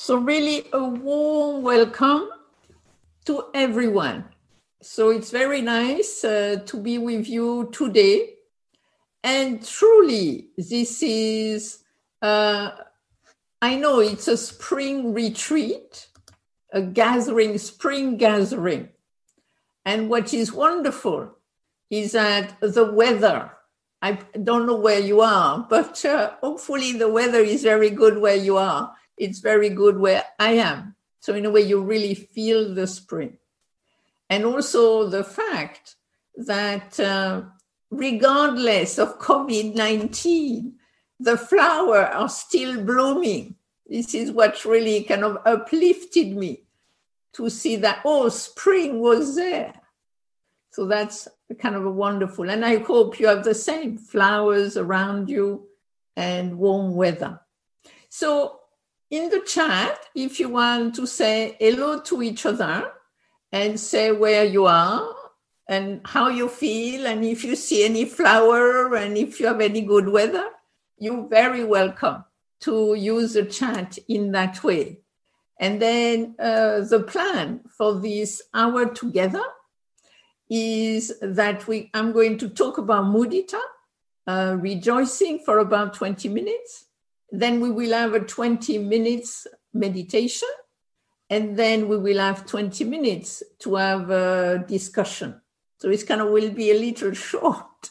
So, really, a warm welcome to everyone. So, it's very nice uh, to be with you today. And truly, this is, uh, I know it's a spring retreat, a gathering, spring gathering. And what is wonderful is that the weather, I don't know where you are, but uh, hopefully the weather is very good where you are it's very good where I am. So, in a way, you really feel the spring. And also the fact that uh, regardless of COVID 19, the flowers are still blooming. This is what really kind of uplifted me to see that, oh, spring was there. So that's kind of a wonderful. And I hope you have the same flowers around you and warm weather. So in the chat if you want to say hello to each other and say where you are and how you feel and if you see any flower and if you have any good weather you're very welcome to use the chat in that way. And then uh, the plan for this hour together is that we i'm going to talk about mudita uh, rejoicing for about 20 minutes then we will have a 20 minutes meditation, and then we will have 20 minutes to have a discussion. So it's kind of will be a little short,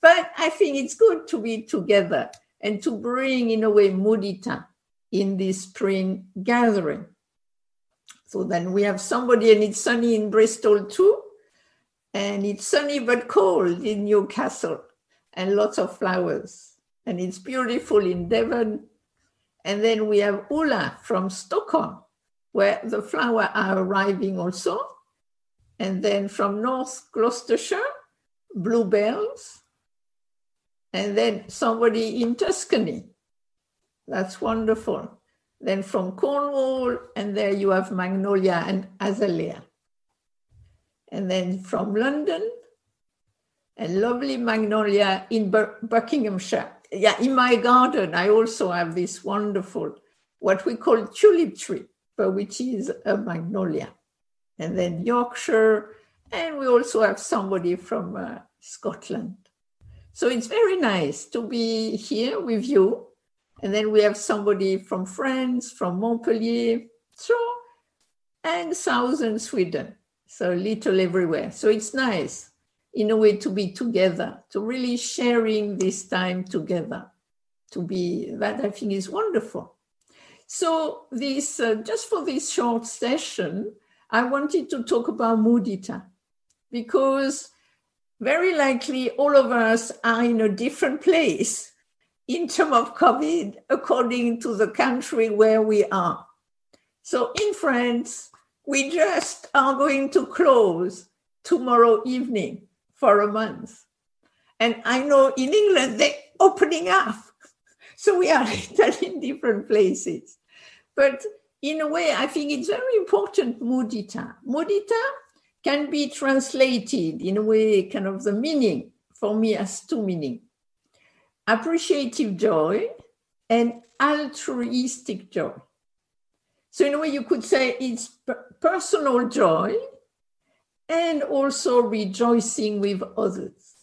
but I think it's good to be together and to bring, in a way, mudita in this spring gathering. So then we have somebody, and it's sunny in Bristol too, and it's sunny but cold in Newcastle, and lots of flowers and it's beautiful in Devon. And then we have Ulla from Stockholm, where the flowers are arriving also. And then from North Gloucestershire, bluebells. And then somebody in Tuscany. That's wonderful. Then from Cornwall, and there you have magnolia and azalea. And then from London, a lovely magnolia in Buckinghamshire yeah, in my garden, I also have this wonderful, what we call tulip tree, but which is a magnolia. And then Yorkshire, and we also have somebody from uh, Scotland. So it's very nice to be here with you. And then we have somebody from France, from Montpellier, so, and southern Sweden. So little everywhere. So it's nice in a way to be together, to really sharing this time together, to be that I think is wonderful. So this uh, just for this short session, I wanted to talk about mudita because very likely all of us are in a different place in terms of COVID according to the country where we are. So in France, we just are going to close tomorrow evening for a month. And I know in England they're opening up. So we are in different places. But in a way, I think it's very important, mudita. Mudita can be translated in a way, kind of the meaning for me as two meaning. Appreciative joy and altruistic joy. So in a way, you could say it's personal joy and also rejoicing with others.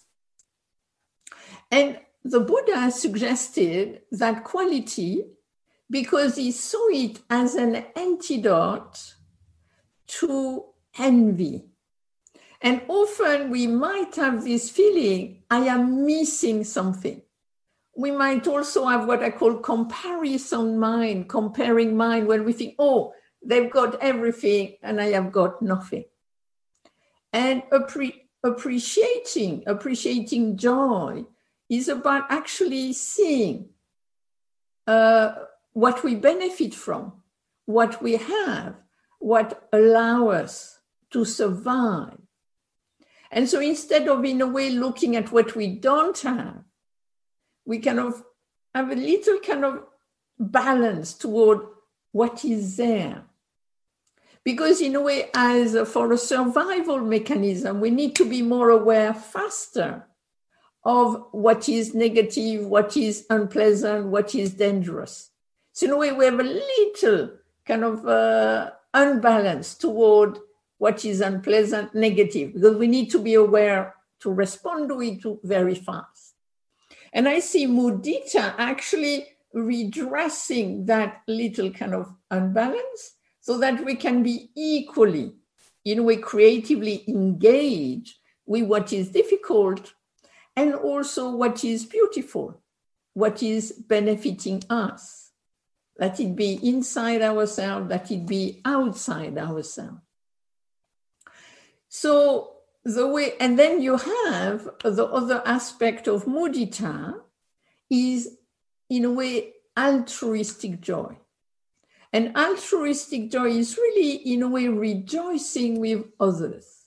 And the Buddha suggested that quality because he saw it as an antidote to envy. And often we might have this feeling, I am missing something. We might also have what I call comparison mind, comparing mind, when we think, oh, they've got everything and I have got nothing and appre- appreciating appreciating joy is about actually seeing uh, what we benefit from what we have what allow us to survive. And so instead of in a way looking at what we don't have we kind of have a little kind of balance toward what is there because, in a way, as for a survival mechanism, we need to be more aware faster of what is negative, what is unpleasant, what is dangerous. So, in a way, we have a little kind of uh, unbalanced toward what is unpleasant, negative, because we need to be aware to respond to it very fast. And I see mudita actually redressing that little kind of unbalance so that we can be equally, in a way, creatively engaged with what is difficult and also what is beautiful, what is benefiting us. Let it be inside ourselves, let it be outside ourselves. So the way, and then you have the other aspect of mudita is in a way altruistic joy. And altruistic joy is really, in a way, rejoicing with others.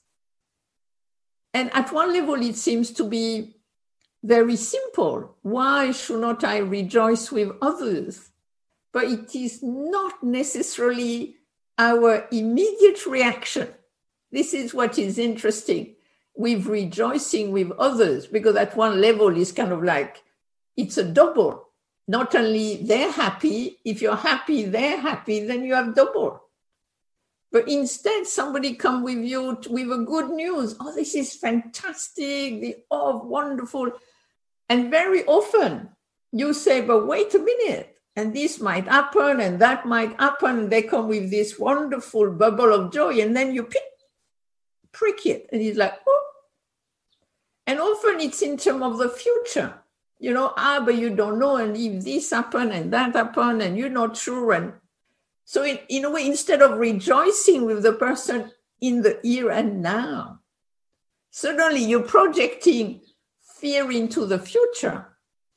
And at one level, it seems to be very simple. Why should not I rejoice with others? But it is not necessarily our immediate reaction. This is what is interesting with rejoicing with others, because at one level, it's kind of like it's a double. Not only they're happy, if you're happy, they're happy, then you have double. But instead, somebody come with you with a good news. Oh, this is fantastic. The oh, wonderful. And very often you say, but wait a minute. And this might happen and that might happen. They come with this wonderful bubble of joy. And then you pick, prick it. And he's like, oh. And often it's in terms of the future. You know, ah, but you don't know. And if this happen and that happen and you're not sure. And so, in, in a way, instead of rejoicing with the person in the here and now, suddenly you're projecting fear into the future.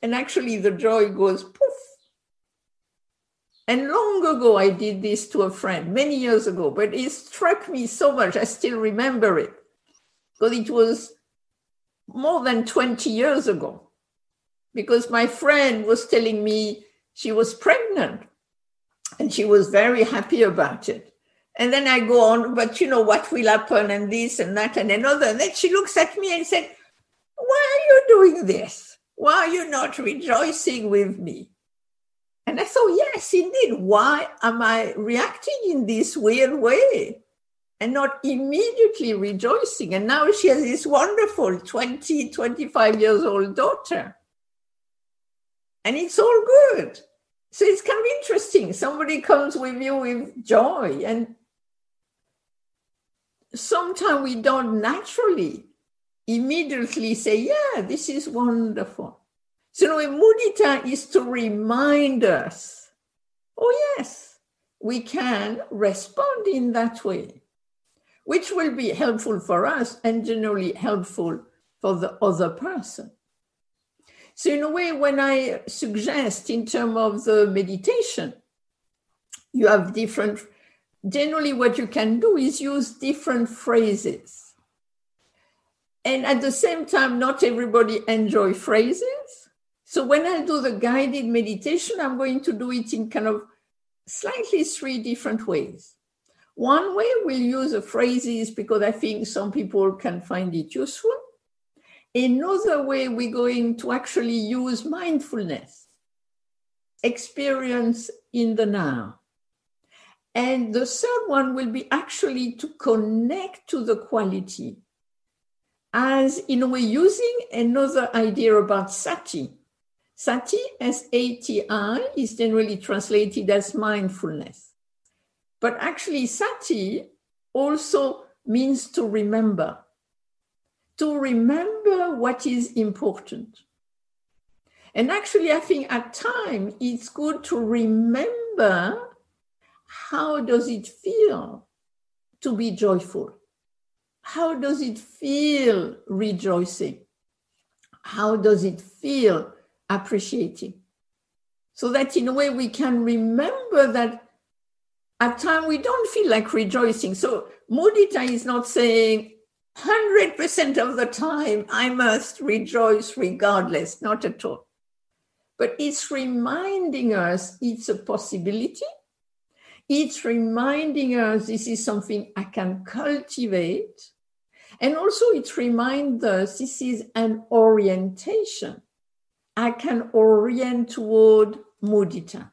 And actually, the joy goes poof. And long ago, I did this to a friend many years ago, but it struck me so much. I still remember it because it was more than 20 years ago. Because my friend was telling me she was pregnant and she was very happy about it. And then I go on, but you know what will happen, and this and that and another. And then she looks at me and said, Why are you doing this? Why are you not rejoicing with me? And I thought, Yes, indeed. Why am I reacting in this weird way and not immediately rejoicing? And now she has this wonderful 20, 25 years old daughter. And it's all good so it's kind of interesting. Somebody comes with you with joy, and sometimes we don't naturally immediately say, Yeah, this is wonderful. So, a mudita is to remind us, Oh, yes, we can respond in that way, which will be helpful for us and generally helpful for the other person. So, in a way, when I suggest in terms of the meditation, you have different, generally, what you can do is use different phrases. And at the same time, not everybody enjoy phrases. So when I do the guided meditation, I'm going to do it in kind of slightly three different ways. One way we'll use the phrases because I think some people can find it useful. Another way we're going to actually use mindfulness, experience in the now. And the third one will be actually to connect to the quality as, in a way, using another idea about sati. Sati, S A T I, is generally translated as mindfulness. But actually, sati also means to remember to remember what is important. And actually, I think at times it's good to remember how does it feel to be joyful? How does it feel rejoicing? How does it feel appreciating? So that in a way we can remember that at times we don't feel like rejoicing. So mudita is not saying 100% of the time, I must rejoice regardless, not at all. But it's reminding us it's a possibility. It's reminding us this is something I can cultivate. And also, it reminds us this is an orientation. I can orient toward mudita.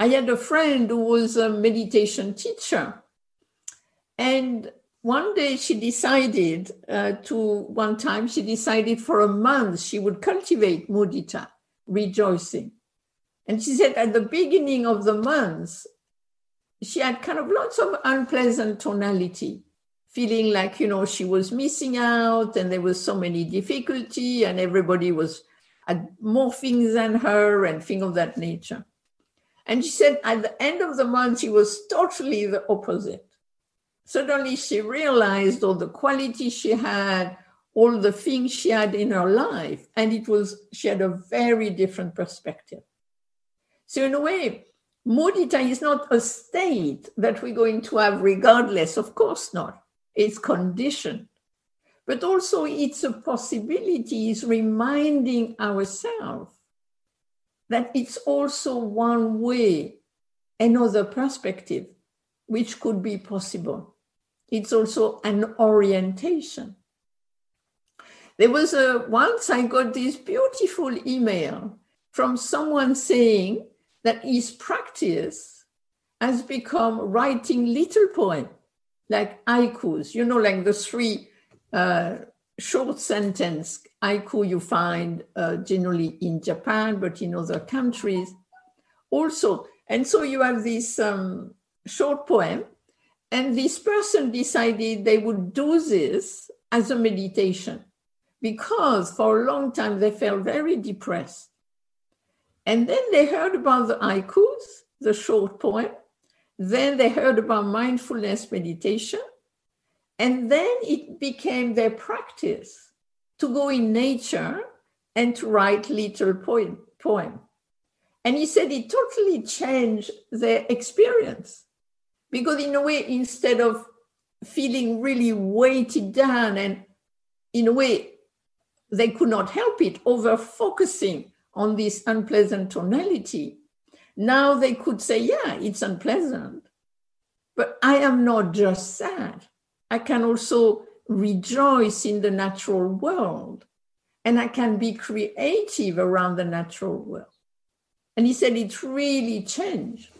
I had a friend who was a meditation teacher. And one day she decided uh, to, one time she decided for a month she would cultivate mudita, rejoicing. And she said at the beginning of the month, she had kind of lots of unpleasant tonality, feeling like, you know, she was missing out and there was so many difficulty and everybody was more things than her and things of that nature. And she said at the end of the month, she was totally the opposite. Suddenly she realized all the quality she had, all the things she had in her life, and it was, she had a very different perspective. So, in a way, mudita is not a state that we're going to have regardless, of course not. It's conditioned. But also, it's a possibility, is reminding ourselves that it's also one way, another perspective, which could be possible. It's also an orientation. There was a once I got this beautiful email from someone saying that his practice has become writing little poems like haikus, you know, like the three uh, short sentence haiku you find uh, generally in Japan, but in other countries also. And so you have this um, short poem, and this person decided they would do this as a meditation because for a long time they felt very depressed. And then they heard about the haikus, the short poem. Then they heard about mindfulness meditation. And then it became their practice to go in nature and to write little poem. poem. And he said it totally changed their experience. Because, in a way, instead of feeling really weighted down and, in a way, they could not help it, over focusing on this unpleasant tonality, now they could say, Yeah, it's unpleasant, but I am not just sad. I can also rejoice in the natural world and I can be creative around the natural world. And he said it really changed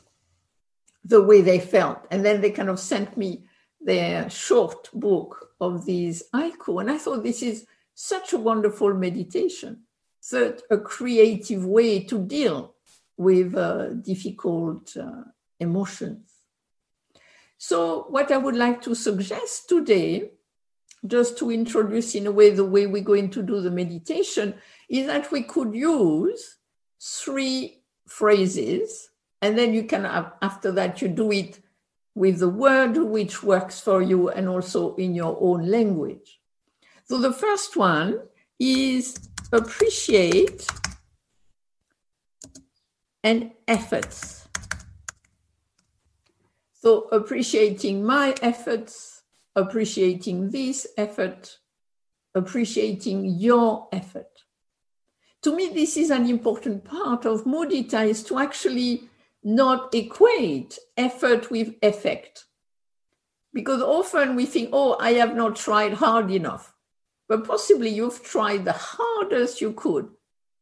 the way they felt. And then they kind of sent me their short book of these haiku. And I thought this is such a wonderful meditation, such a creative way to deal with uh, difficult uh, emotions. So, what I would like to suggest today, just to introduce in a way the way we're going to do the meditation, is that we could use three phrases, and then you can, after that, you do it with the word which works for you and also in your own language. So, the first one is appreciate and efforts. So appreciating my efforts, appreciating this effort, appreciating your effort. To me, this is an important part of mudita is to actually not equate effort with effect. Because often we think, oh, I have not tried hard enough. But possibly you've tried the hardest you could.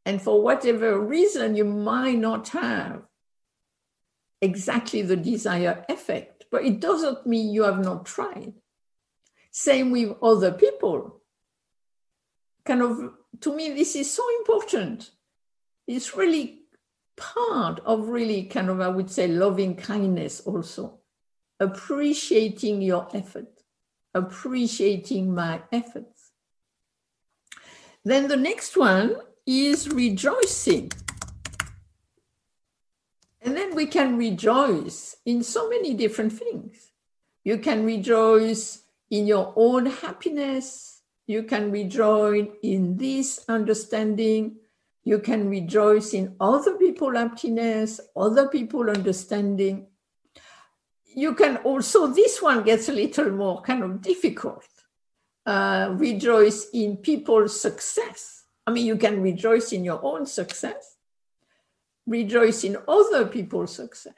And for whatever reason, you might not have exactly the desired effect, but it doesn't mean you have not tried. Same with other people. Kind of, to me, this is so important. It's really part of really kind of, I would say, loving kindness also. Appreciating your effort, appreciating my efforts. Then the next one is rejoicing. And then we can rejoice in so many different things. You can rejoice in your own happiness. You can rejoice in this understanding. You can rejoice in other people's happiness, other people understanding. You can also, this one gets a little more kind of difficult. Uh, rejoice in people's success. I mean, you can rejoice in your own success rejoice in other people's success.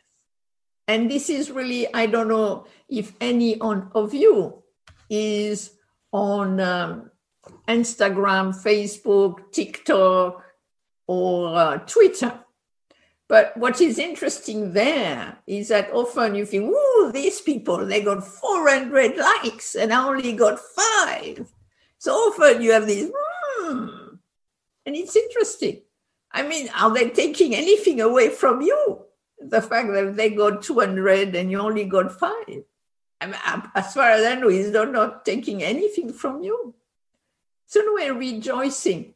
And this is really, I don't know if any on, of you is on um, Instagram, Facebook, TikTok, or uh, Twitter. But what is interesting there is that often you think, oh, these people, they got 400 likes and I only got five. So often you have these, hmm. and it's interesting. I mean, are they taking anything away from you? The fact that they got 200 and you only got five. I mean, as far as I know, he's not, not taking anything from you. So we're rejoicing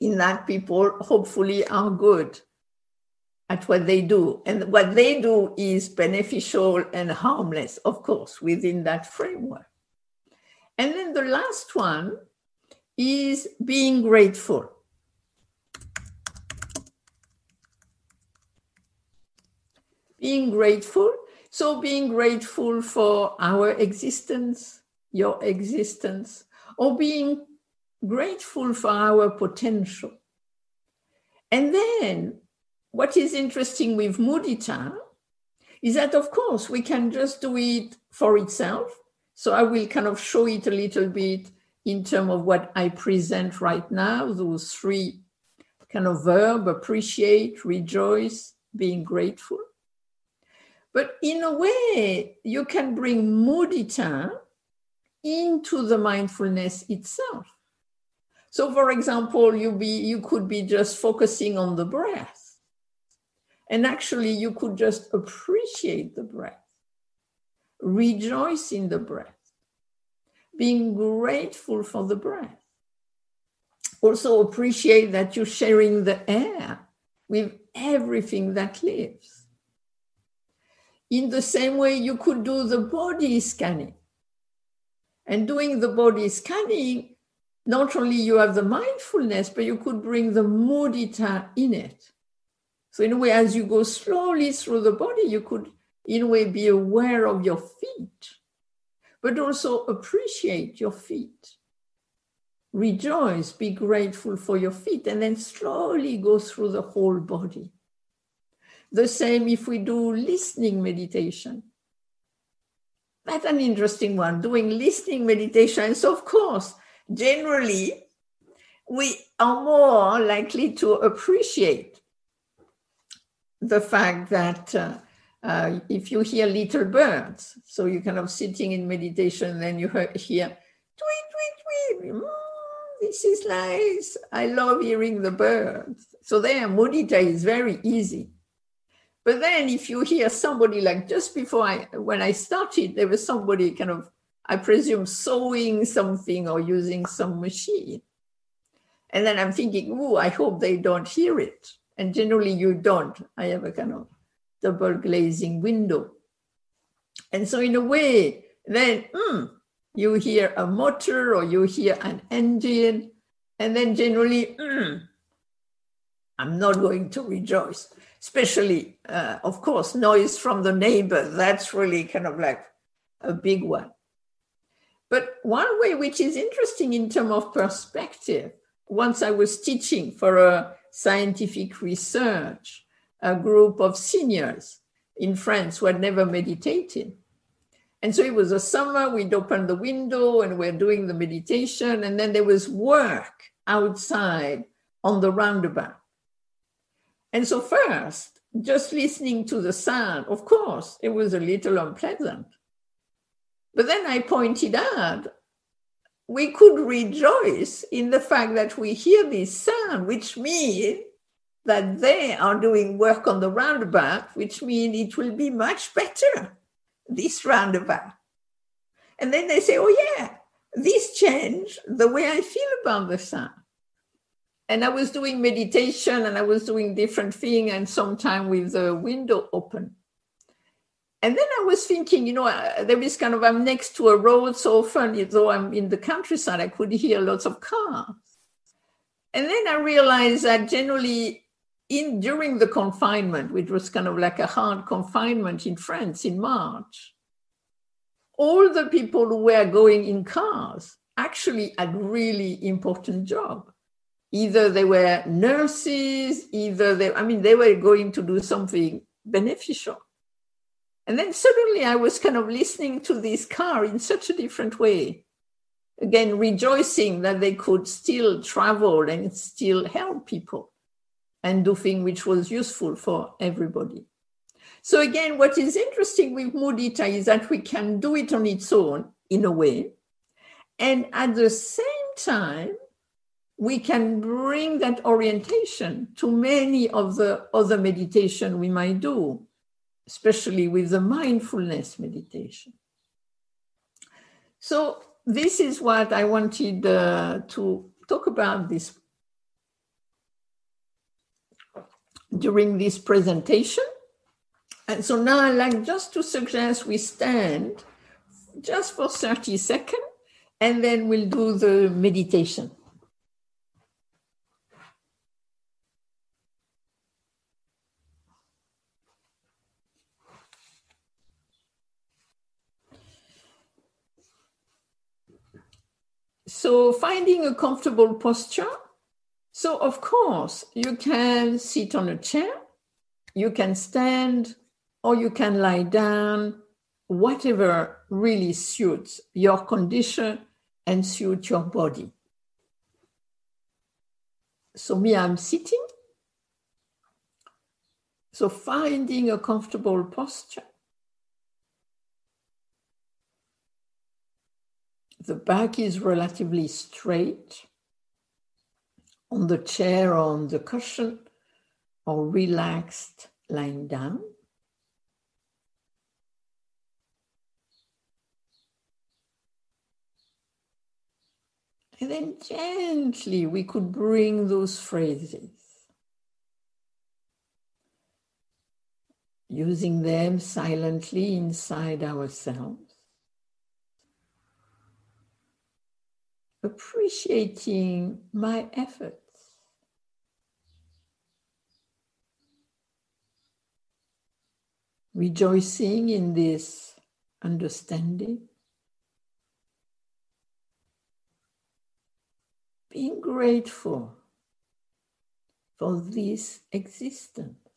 in that people hopefully are good at what they do. And what they do is beneficial and harmless, of course, within that framework. And then the last one is being grateful. Being grateful. So, being grateful for our existence, your existence, or being grateful for our potential. And then what is interesting with mudita is that, of course, we can just do it for itself. So I will kind of show it a little bit in terms of what I present right now, those three kind of verb appreciate, rejoice, being grateful. But in a way, you can bring mudita into the mindfulness itself. So, for example, you be you could be just focusing on the breath, and actually you could just appreciate the breath, rejoice in the breath, being grateful for the breath. Also appreciate that you're sharing the air with everything that lives. In the same way, you could do the body scanning. And doing the body scanning, not only you have the mindfulness, but you could bring the mudita in it. So in a way, as you go slowly through the body, you could in a way be aware of your feet, but also appreciate your feet. Rejoice, be grateful for your feet, and then slowly go through the whole body. The same if we do listening meditation. That's an interesting one, doing listening meditation. And so, of course, generally, we are more likely to appreciate the fact that uh, uh, if you hear little birds, so you're kind of sitting in meditation, then you hear, tweet, tweet, tweet. Mm, this is nice. I love hearing the birds. So there, mudita is very easy. But then if you hear somebody like just before I, when I started, there was somebody kind of, I presume, sewing something or using some machine. And then I'm thinking, oh, I hope they don't hear it. And generally you don't. I have a kind of double glazing window. And so in a way, then mm, you hear a motor or you hear an engine, and then generally, mm, I'm not going to rejoice especially, uh, of course, noise from the neighbor. That's really kind of like a big one. But one way which is interesting in terms of perspective, once I was teaching for a scientific research, a group of seniors in France who had never meditated. And so it was a summer, we'd open the window and we're doing the meditation. And then there was work outside on the roundabout. And so, first, just listening to the sound, of course, it was a little unpleasant. But then I pointed out we could rejoice in the fact that we hear this sound, which means that they are doing work on the roundabout, which means it will be much better, this roundabout. And then they say, oh, yeah, this changed the way I feel about the sound and I was doing meditation and I was doing different things and sometime with the window open. And then I was thinking, you know, uh, there is kind of, I'm next to a road so often, though I'm in the countryside, I could hear lots of cars. And then I realized that generally in during the confinement, which was kind of like a hard confinement in France in March, all the people who were going in cars actually had really important job either they were nurses, either they, I mean, they were going to do something beneficial. And then suddenly I was kind of listening to this car in such a different way. Again, rejoicing that they could still travel and still help people. and do things which was useful for everybody. So again, what is interesting with mudita is that we can do it on its own in a way. And at the same time, we can bring that orientation to many of the other meditation we might do, especially with the mindfulness meditation. So this is what I wanted uh, to talk about this during this presentation. And so now I'd like just to suggest we stand just for 30 seconds and then we'll do the meditation. So finding a comfortable posture. So of course, you can sit on a chair, you can stand, or you can lie down, whatever really suits your condition and suits your body. So me, I'm sitting. So finding a comfortable posture. The back is relatively straight on the chair or on the cushion or relaxed lying down. And then gently we could bring those phrases, using them silently inside ourselves. Appreciating my efforts. Rejoicing in this understanding. Being grateful for this existence.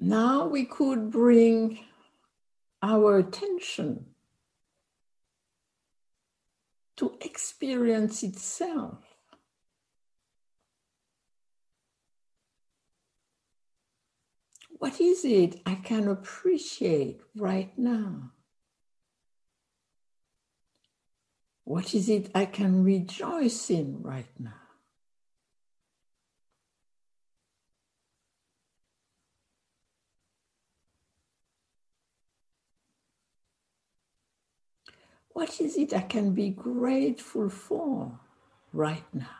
Now we could bring our attention to experience itself. What is it I can appreciate right now? What is it I can rejoice in right now? What is it I can be grateful for right now?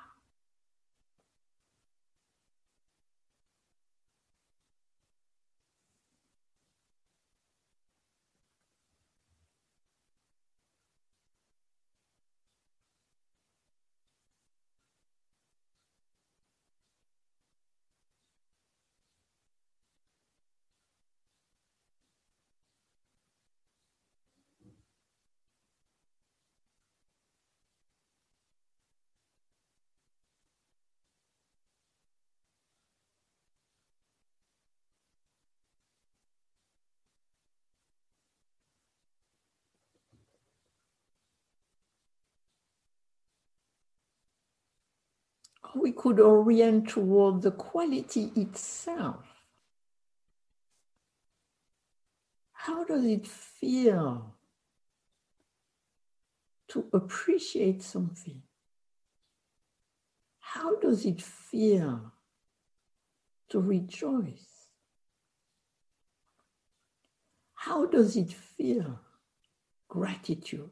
We could orient toward the quality itself. How does it feel to appreciate something? How does it feel to rejoice. How does it feel? Gratitude.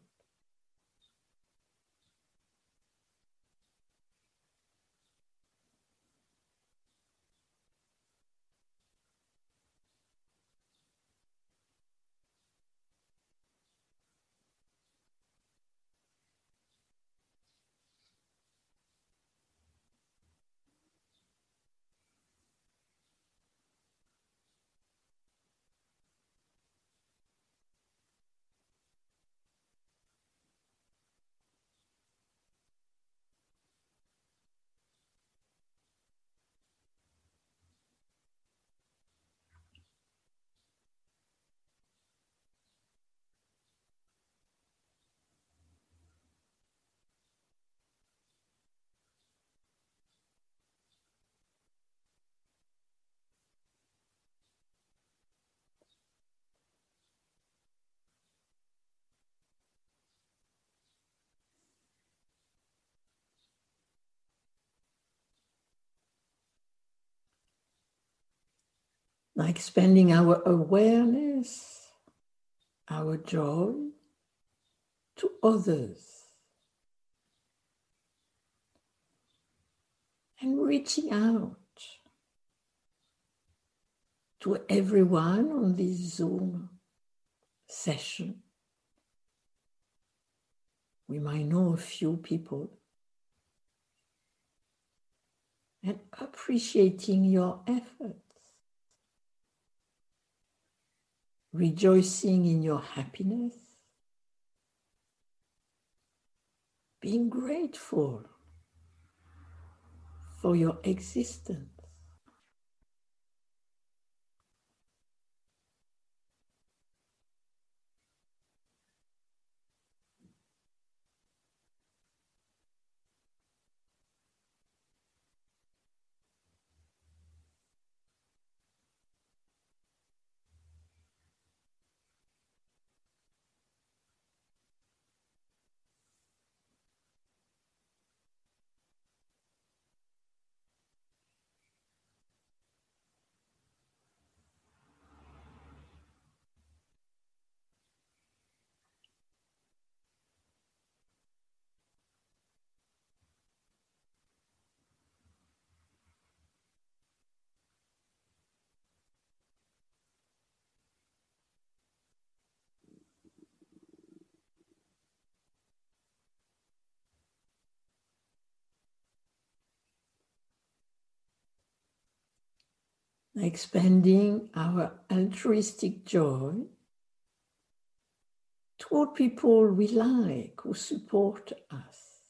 Now expanding our awareness, our joy to others. And reaching out to everyone on this Zoom session. We might know a few people. And appreciating your effort. Rejoicing in your happiness, being grateful for your existence. Expanding our altruistic joy toward people we like who support us.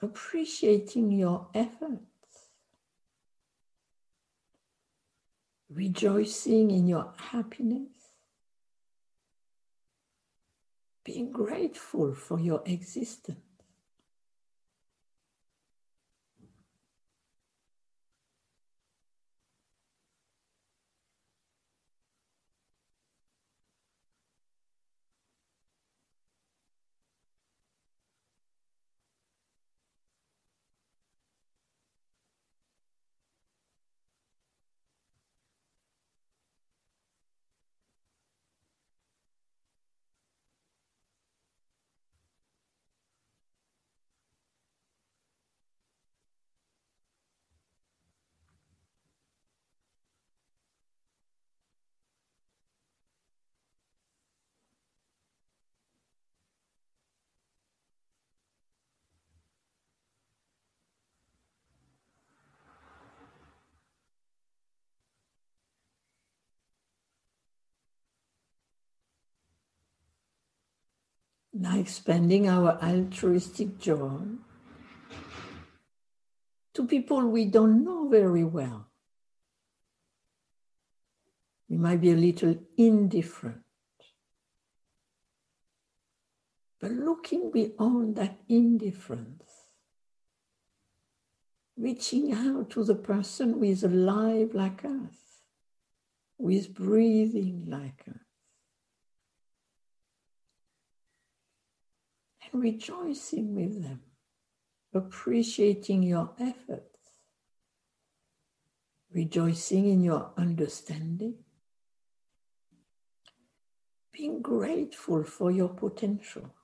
Appreciating your efforts, rejoicing in your happiness, being grateful for your existence. Now expanding our altruistic joy to people we don't know very well. We might be a little indifferent. But looking beyond that indifference, reaching out to the person who is alive like us, who is breathing like us. Rejoicing with them, appreciating your efforts, rejoicing in your understanding, being grateful for your potential.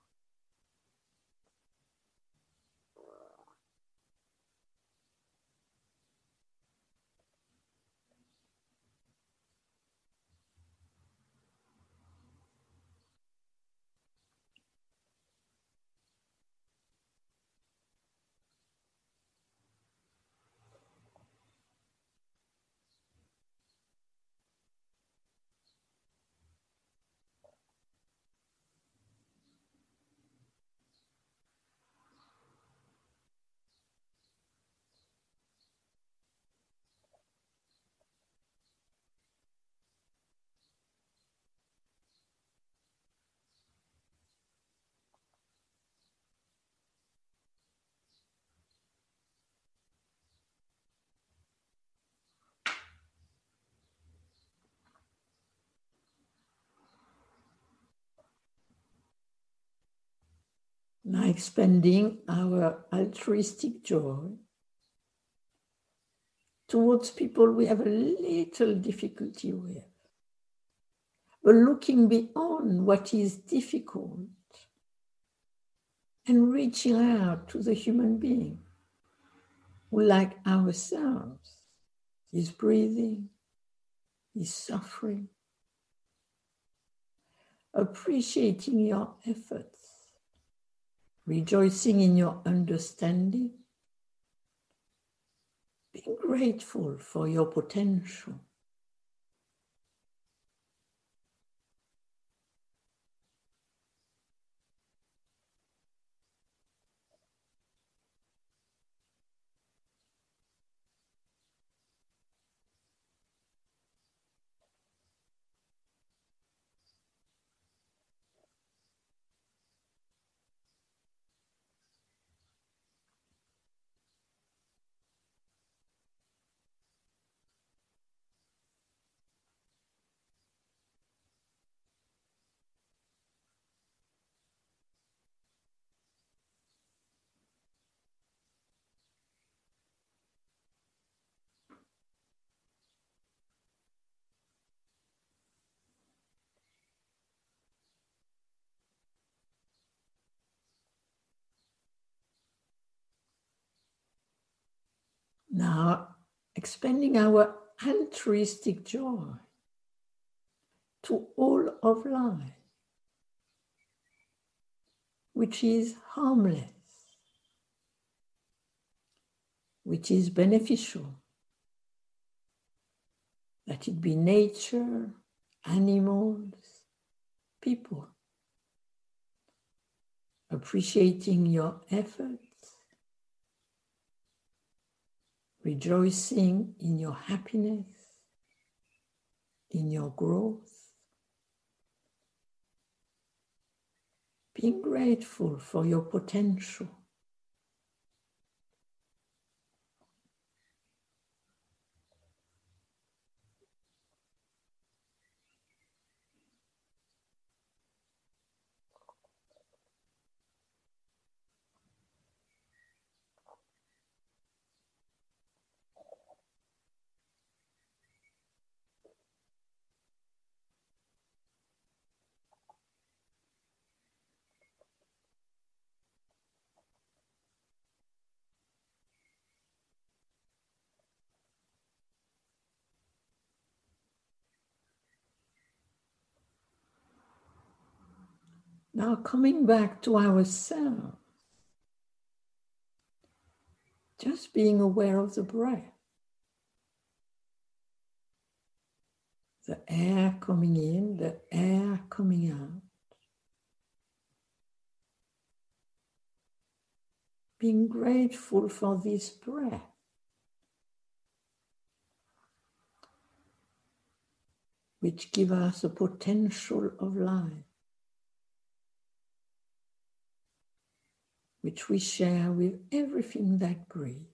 Now expanding our altruistic joy towards people we have a little difficulty with. But looking beyond what is difficult and reaching out to the human being. Who, like ourselves, is breathing, is suffering, appreciating your efforts rejoicing in your understanding, being grateful for your potential. Now, expanding our altruistic joy to all of life, which is harmless, which is beneficial, let it be nature, animals, people. Appreciating your effort rejoicing in your happiness, in your growth, being grateful for your potential. Now, coming back to ourselves, just being aware of the breath, the air coming in, the air coming out. Being grateful for this breath. Which give us a potential of life. which we share with everything that breathes.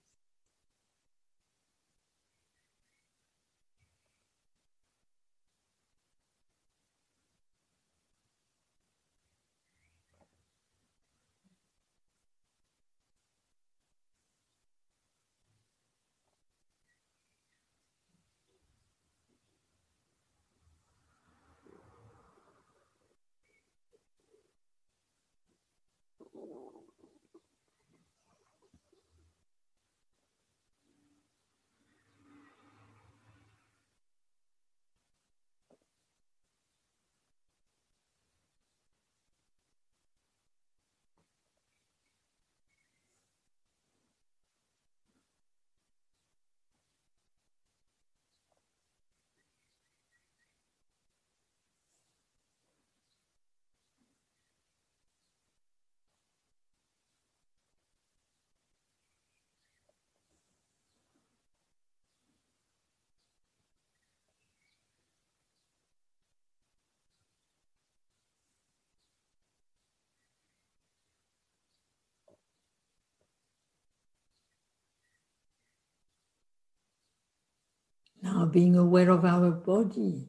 Being aware of our body,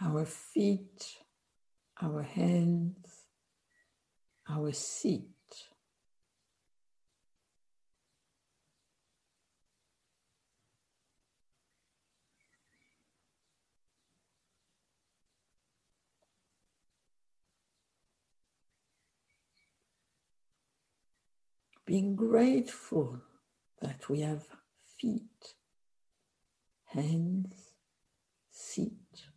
our feet, our hands, our seat. Being grateful that we have feet, hands, seat.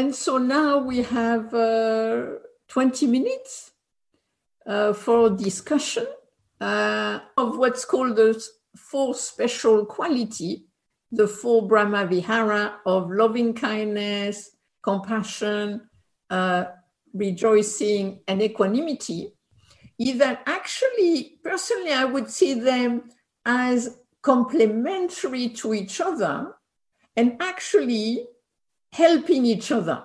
And so now we have uh, 20 minutes uh, for discussion uh, of what's called the four special quality, the four Brahma Vihara of loving kindness, compassion, uh, rejoicing, and equanimity. That actually, personally, I would see them as complementary to each other and actually helping each other.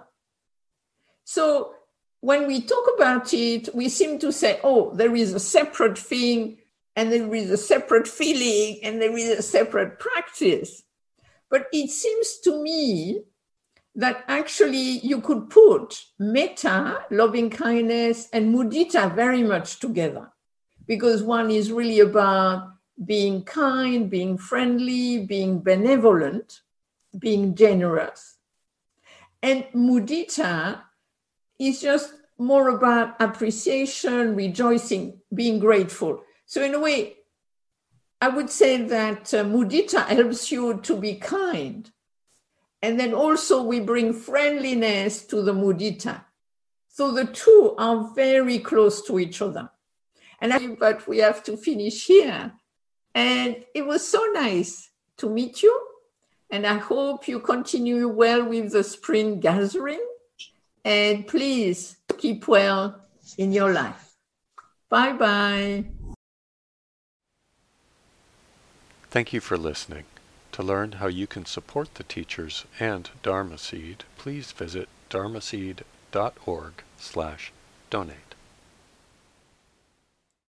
So when we talk about it, we seem to say, oh, there is a separate thing and there is a separate feeling and there is a separate practice. But it seems to me that actually you could put metta, loving kindness, and mudita very much together because one is really about being kind, being friendly, being benevolent, being generous. And mudita is just more about appreciation, rejoicing, being grateful. So, in a way, I would say that uh, mudita helps you to be kind. And then also, we bring friendliness to the mudita. So, the two are very close to each other. And I, but we have to finish here. And it was so nice to meet you. And I hope you continue well with the spring gathering. And please keep well in your life. Bye bye. Thank you for listening. To learn how you can support the teachers and Dharma Seed, please visit dharmaseed.org slash donate.